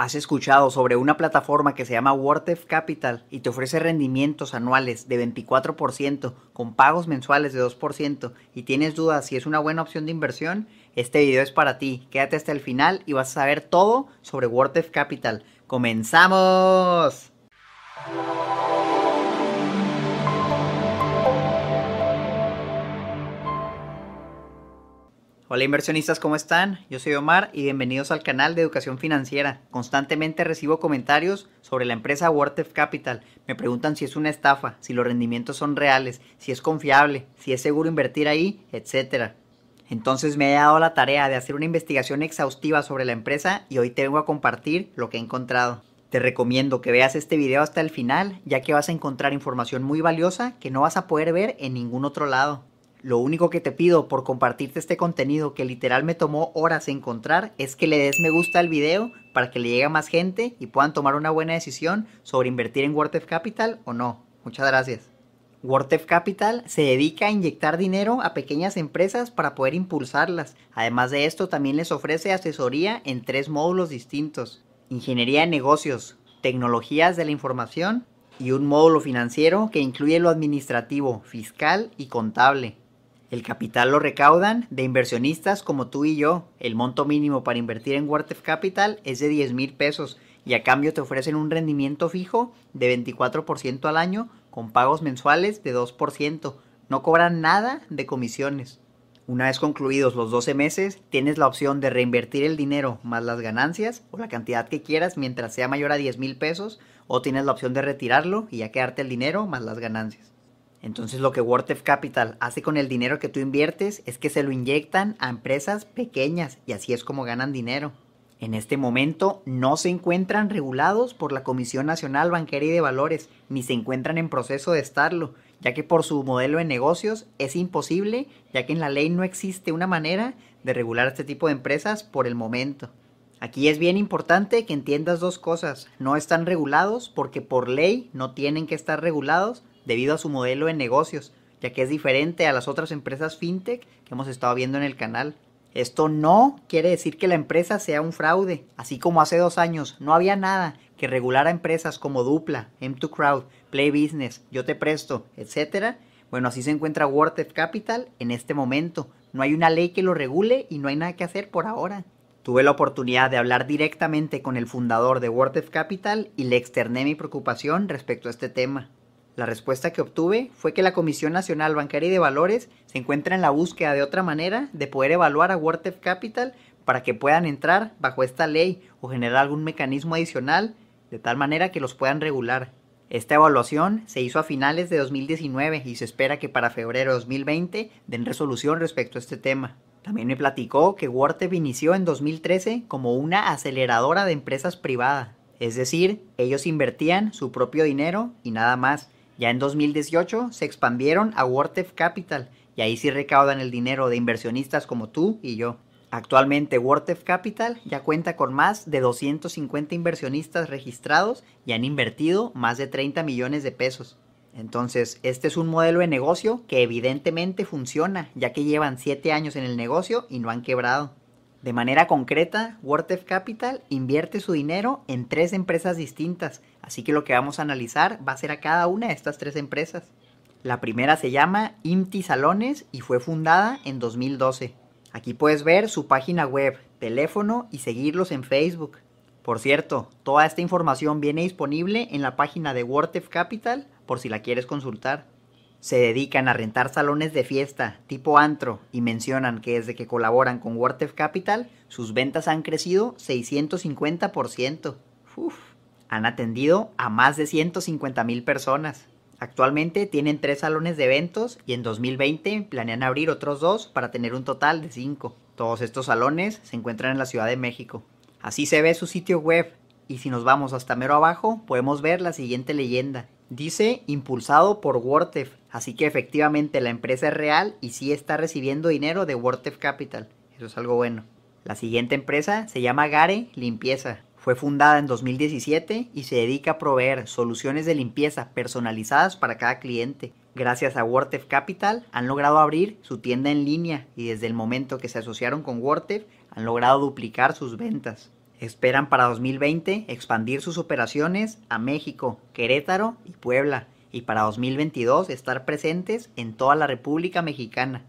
¿Has escuchado sobre una plataforma que se llama WordF Capital y te ofrece rendimientos anuales de 24% con pagos mensuales de 2% y tienes dudas si es una buena opción de inversión? Este video es para ti. Quédate hasta el final y vas a saber todo sobre WordF Capital. ¡Comenzamos! Hola inversionistas, ¿cómo están? Yo soy Omar y bienvenidos al canal de Educación Financiera. Constantemente recibo comentarios sobre la empresa WordF Capital. Me preguntan si es una estafa, si los rendimientos son reales, si es confiable, si es seguro invertir ahí, etc. Entonces me he dado la tarea de hacer una investigación exhaustiva sobre la empresa y hoy te vengo a compartir lo que he encontrado. Te recomiendo que veas este video hasta el final, ya que vas a encontrar información muy valiosa que no vas a poder ver en ningún otro lado. Lo único que te pido por compartirte este contenido que literal me tomó horas encontrar es que le des me gusta al video para que le llegue a más gente y puedan tomar una buena decisión sobre invertir en WordF Capital o no. Muchas gracias. WordF Capital se dedica a inyectar dinero a pequeñas empresas para poder impulsarlas. Además de esto, también les ofrece asesoría en tres módulos distintos. Ingeniería de negocios, tecnologías de la información y un módulo financiero que incluye lo administrativo, fiscal y contable. El capital lo recaudan de inversionistas como tú y yo. El monto mínimo para invertir en WordF Capital es de 10 mil pesos y a cambio te ofrecen un rendimiento fijo de 24% al año con pagos mensuales de 2%. No cobran nada de comisiones. Una vez concluidos los 12 meses, tienes la opción de reinvertir el dinero más las ganancias o la cantidad que quieras mientras sea mayor a 10 mil pesos o tienes la opción de retirarlo y ya quedarte el dinero más las ganancias. Entonces lo que WordF Capital hace con el dinero que tú inviertes es que se lo inyectan a empresas pequeñas y así es como ganan dinero. En este momento no se encuentran regulados por la Comisión Nacional Bancaria y de Valores, ni se encuentran en proceso de estarlo, ya que por su modelo de negocios es imposible, ya que en la ley no existe una manera de regular este tipo de empresas por el momento. Aquí es bien importante que entiendas dos cosas. No están regulados porque por ley no tienen que estar regulados debido a su modelo de negocios, ya que es diferente a las otras empresas fintech que hemos estado viendo en el canal. Esto no quiere decir que la empresa sea un fraude, así como hace dos años no había nada que regulara empresas como Dupla, M2 Crowd, Play Business, Yo Te Presto, etc. Bueno, así se encuentra WordF Capital en este momento. No hay una ley que lo regule y no hay nada que hacer por ahora. Tuve la oportunidad de hablar directamente con el fundador de WordF Capital y le externé mi preocupación respecto a este tema. La respuesta que obtuve fue que la Comisión Nacional Bancaria y de Valores se encuentra en la búsqueda de otra manera de poder evaluar a WordF Capital para que puedan entrar bajo esta ley o generar algún mecanismo adicional de tal manera que los puedan regular. Esta evaluación se hizo a finales de 2019 y se espera que para febrero de 2020 den resolución respecto a este tema. También me platicó que WordF inició en 2013 como una aceleradora de empresas privadas, es decir, ellos invertían su propio dinero y nada más ya en 2018 se expandieron a WordF Capital y ahí sí recaudan el dinero de inversionistas como tú y yo. Actualmente WordF Capital ya cuenta con más de 250 inversionistas registrados y han invertido más de 30 millones de pesos. Entonces, este es un modelo de negocio que evidentemente funciona, ya que llevan 7 años en el negocio y no han quebrado. De manera concreta, WordF Capital invierte su dinero en tres empresas distintas, así que lo que vamos a analizar va a ser a cada una de estas tres empresas. La primera se llama IMTI Salones y fue fundada en 2012. Aquí puedes ver su página web, teléfono y seguirlos en Facebook. Por cierto, toda esta información viene disponible en la página de WordF Capital por si la quieres consultar se dedican a rentar salones de fiesta tipo antro y mencionan que desde que colaboran con WordF Capital, sus ventas han crecido 650%. Uf. Han atendido a más de 150 mil personas. Actualmente tienen tres salones de eventos y en 2020 planean abrir otros dos para tener un total de cinco. Todos estos salones se encuentran en la Ciudad de México. Así se ve su sitio web y si nos vamos hasta mero abajo podemos ver la siguiente leyenda. Dice impulsado por WordF, así que efectivamente la empresa es real y sí está recibiendo dinero de WordF Capital. Eso es algo bueno. La siguiente empresa se llama Gare Limpieza. Fue fundada en 2017 y se dedica a proveer soluciones de limpieza personalizadas para cada cliente. Gracias a WordF Capital han logrado abrir su tienda en línea y desde el momento que se asociaron con WordF han logrado duplicar sus ventas. Esperan para 2020 expandir sus operaciones a México, Querétaro y Puebla, y para 2022 estar presentes en toda la República Mexicana.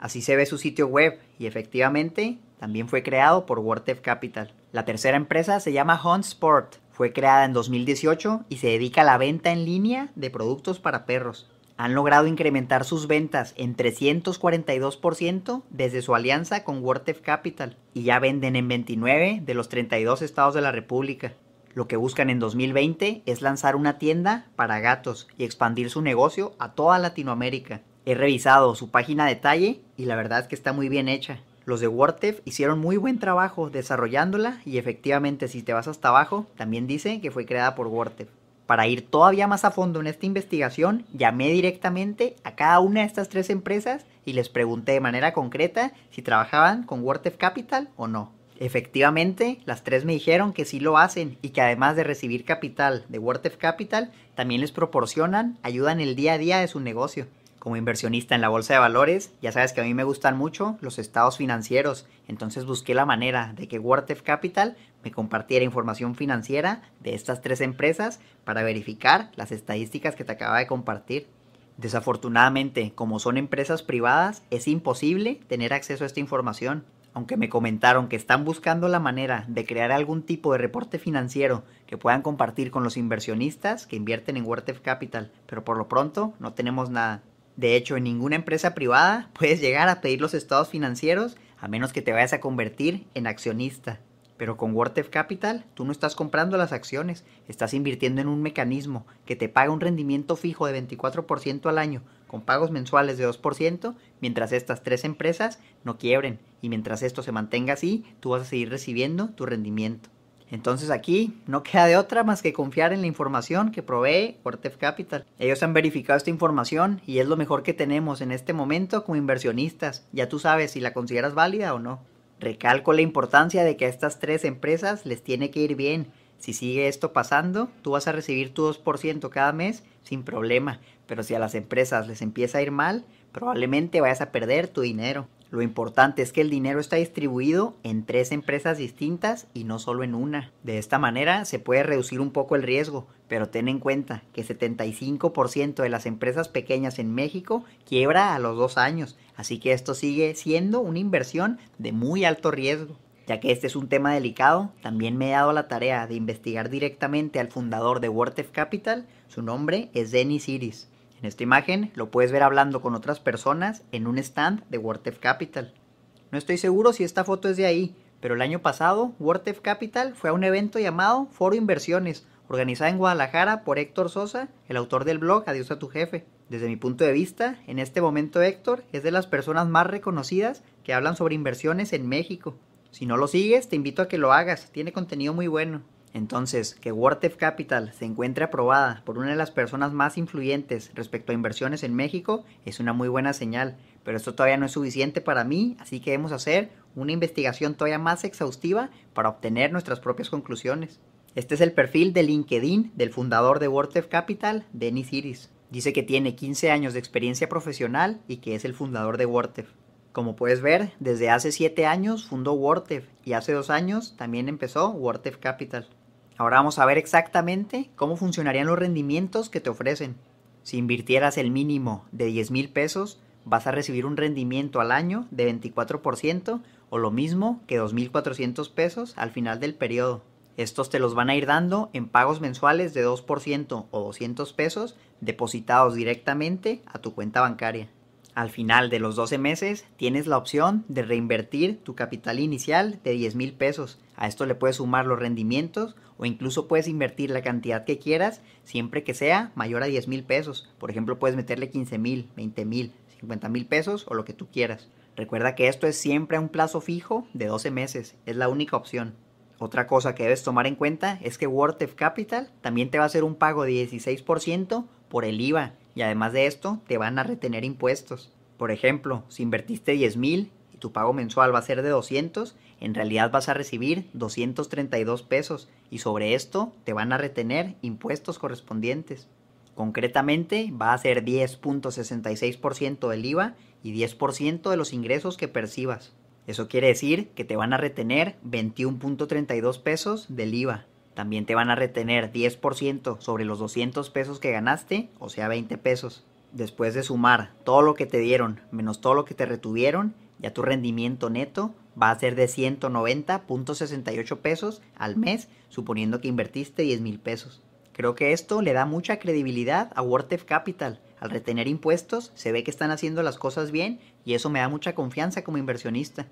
Así se ve su sitio web y efectivamente también fue creado por WordTef Capital. La tercera empresa se llama Hunt Sport. Fue creada en 2018 y se dedica a la venta en línea de productos para perros han logrado incrementar sus ventas en 342% desde su alianza con WordTef Capital y ya venden en 29 de los 32 estados de la República. Lo que buscan en 2020 es lanzar una tienda para gatos y expandir su negocio a toda Latinoamérica. He revisado su página de detalle y la verdad es que está muy bien hecha. Los de WordTef hicieron muy buen trabajo desarrollándola y efectivamente si te vas hasta abajo también dice que fue creada por WordTef. Para ir todavía más a fondo en esta investigación, llamé directamente a cada una de estas tres empresas y les pregunté de manera concreta si trabajaban con WordTef Capital o no. Efectivamente, las tres me dijeron que sí lo hacen y que además de recibir capital de WordTef Capital, también les proporcionan ayuda en el día a día de su negocio. Como inversionista en la bolsa de valores, ya sabes que a mí me gustan mucho los estados financieros, entonces busqué la manera de que WordTef Capital me compartiera información financiera de estas tres empresas para verificar las estadísticas que te acaba de compartir. Desafortunadamente, como son empresas privadas, es imposible tener acceso a esta información. Aunque me comentaron que están buscando la manera de crear algún tipo de reporte financiero que puedan compartir con los inversionistas que invierten en WordTef Capital, pero por lo pronto no tenemos nada. De hecho, en ninguna empresa privada puedes llegar a pedir los estados financieros a menos que te vayas a convertir en accionista. Pero con WordTef Capital tú no estás comprando las acciones, estás invirtiendo en un mecanismo que te paga un rendimiento fijo de 24% al año con pagos mensuales de 2%, mientras estas tres empresas no quiebren y mientras esto se mantenga así, tú vas a seguir recibiendo tu rendimiento. Entonces aquí no queda de otra más que confiar en la información que provee WordTef Capital. Ellos han verificado esta información y es lo mejor que tenemos en este momento como inversionistas. Ya tú sabes si la consideras válida o no. Recalco la importancia de que a estas tres empresas les tiene que ir bien. Si sigue esto pasando, tú vas a recibir tu 2% cada mes sin problema. Pero si a las empresas les empieza a ir mal, probablemente vayas a perder tu dinero. Lo importante es que el dinero está distribuido en tres empresas distintas y no solo en una. De esta manera se puede reducir un poco el riesgo, pero ten en cuenta que 75% de las empresas pequeñas en México quiebra a los dos años, así que esto sigue siendo una inversión de muy alto riesgo. Ya que este es un tema delicado, también me he dado la tarea de investigar directamente al fundador de WordTef Capital. Su nombre es Denis Iris. En esta imagen lo puedes ver hablando con otras personas en un stand de WordTef Capital. No estoy seguro si esta foto es de ahí, pero el año pasado WordTef Capital fue a un evento llamado Foro Inversiones, organizado en Guadalajara por Héctor Sosa, el autor del blog Adiós a tu jefe. Desde mi punto de vista, en este momento Héctor es de las personas más reconocidas que hablan sobre inversiones en México. Si no lo sigues, te invito a que lo hagas, tiene contenido muy bueno. Entonces, que WordTef Capital se encuentre aprobada por una de las personas más influyentes respecto a inversiones en México es una muy buena señal, pero esto todavía no es suficiente para mí, así que debemos hacer una investigación todavía más exhaustiva para obtener nuestras propias conclusiones. Este es el perfil de LinkedIn del fundador de WordTef Capital, Denis Iris. Dice que tiene 15 años de experiencia profesional y que es el fundador de WordTef. Como puedes ver, desde hace 7 años fundó WordTef y hace 2 años también empezó WordTef Capital. Ahora vamos a ver exactamente cómo funcionarían los rendimientos que te ofrecen. Si invirtieras el mínimo de 10 mil pesos, vas a recibir un rendimiento al año de 24% o lo mismo que 2.400 pesos al final del periodo. Estos te los van a ir dando en pagos mensuales de 2% o 200 pesos depositados directamente a tu cuenta bancaria. Al final de los 12 meses tienes la opción de reinvertir tu capital inicial de 10 mil pesos. A esto le puedes sumar los rendimientos o incluso puedes invertir la cantidad que quieras siempre que sea mayor a 10 mil pesos. Por ejemplo, puedes meterle 15 mil, 20 mil, 50 mil pesos o lo que tú quieras. Recuerda que esto es siempre a un plazo fijo de 12 meses. Es la única opción. Otra cosa que debes tomar en cuenta es que WordTef Capital también te va a hacer un pago de 16% por el IVA y además de esto te van a retener impuestos. Por ejemplo, si invertiste 10 mil y tu pago mensual va a ser de 200, en realidad vas a recibir 232 pesos y sobre esto te van a retener impuestos correspondientes. Concretamente va a ser 10.66% del IVA y 10% de los ingresos que percibas. Eso quiere decir que te van a retener 21.32 pesos del IVA. También te van a retener 10% sobre los 200 pesos que ganaste, o sea 20 pesos. Después de sumar todo lo que te dieron menos todo lo que te retuvieron, ya tu rendimiento neto va a ser de 190.68 pesos al mes, suponiendo que invertiste 10 mil pesos. Creo que esto le da mucha credibilidad a WordTef Capital. Al retener impuestos, se ve que están haciendo las cosas bien y eso me da mucha confianza como inversionista.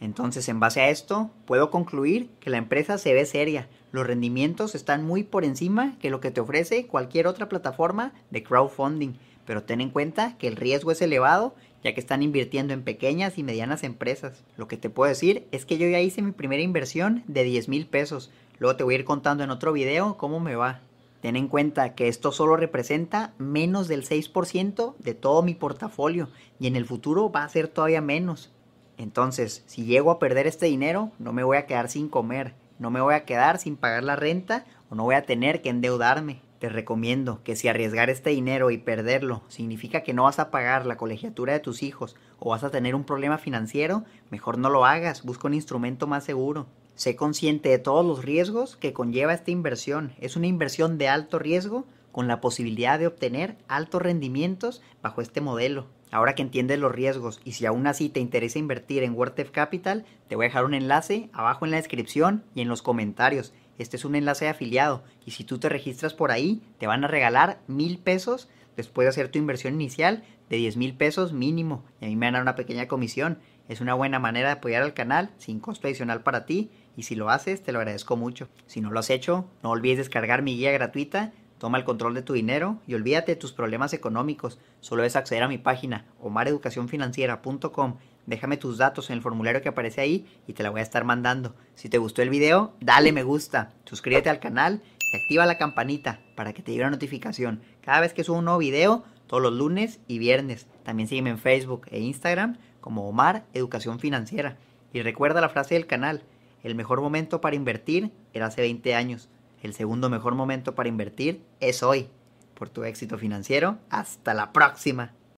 Entonces, en base a esto, puedo concluir que la empresa se ve seria. Los rendimientos están muy por encima que lo que te ofrece cualquier otra plataforma de crowdfunding. Pero ten en cuenta que el riesgo es elevado ya que están invirtiendo en pequeñas y medianas empresas. Lo que te puedo decir es que yo ya hice mi primera inversión de 10 mil pesos. Luego te voy a ir contando en otro video cómo me va. Ten en cuenta que esto solo representa menos del 6% de todo mi portafolio y en el futuro va a ser todavía menos. Entonces, si llego a perder este dinero, no me voy a quedar sin comer, no me voy a quedar sin pagar la renta o no voy a tener que endeudarme. Te recomiendo que si arriesgar este dinero y perderlo significa que no vas a pagar la colegiatura de tus hijos o vas a tener un problema financiero, mejor no lo hagas, busca un instrumento más seguro. Sé consciente de todos los riesgos que conlleva esta inversión. Es una inversión de alto riesgo con la posibilidad de obtener altos rendimientos bajo este modelo. Ahora que entiendes los riesgos y si aún así te interesa invertir en WordTef Capital, te voy a dejar un enlace abajo en la descripción y en los comentarios. Este es un enlace de afiliado y si tú te registras por ahí, te van a regalar mil pesos después de hacer tu inversión inicial de 10 mil pesos mínimo y a mí me van a dar una pequeña comisión. Es una buena manera de apoyar al canal sin costo adicional para ti y si lo haces te lo agradezco mucho. Si no lo has hecho, no olvides descargar mi guía gratuita Toma el control de tu dinero y olvídate de tus problemas económicos. Solo es acceder a mi página omareducacionfinanciera.com. Déjame tus datos en el formulario que aparece ahí y te la voy a estar mandando. Si te gustó el video, dale me gusta, suscríbete al canal y activa la campanita para que te llegue una notificación cada vez que subo un nuevo video, todos los lunes y viernes. También sígueme en Facebook e Instagram como Omar Educación Financiera. Y recuerda la frase del canal, el mejor momento para invertir era hace 20 años. El segundo mejor momento para invertir es hoy. Por tu éxito financiero, hasta la próxima.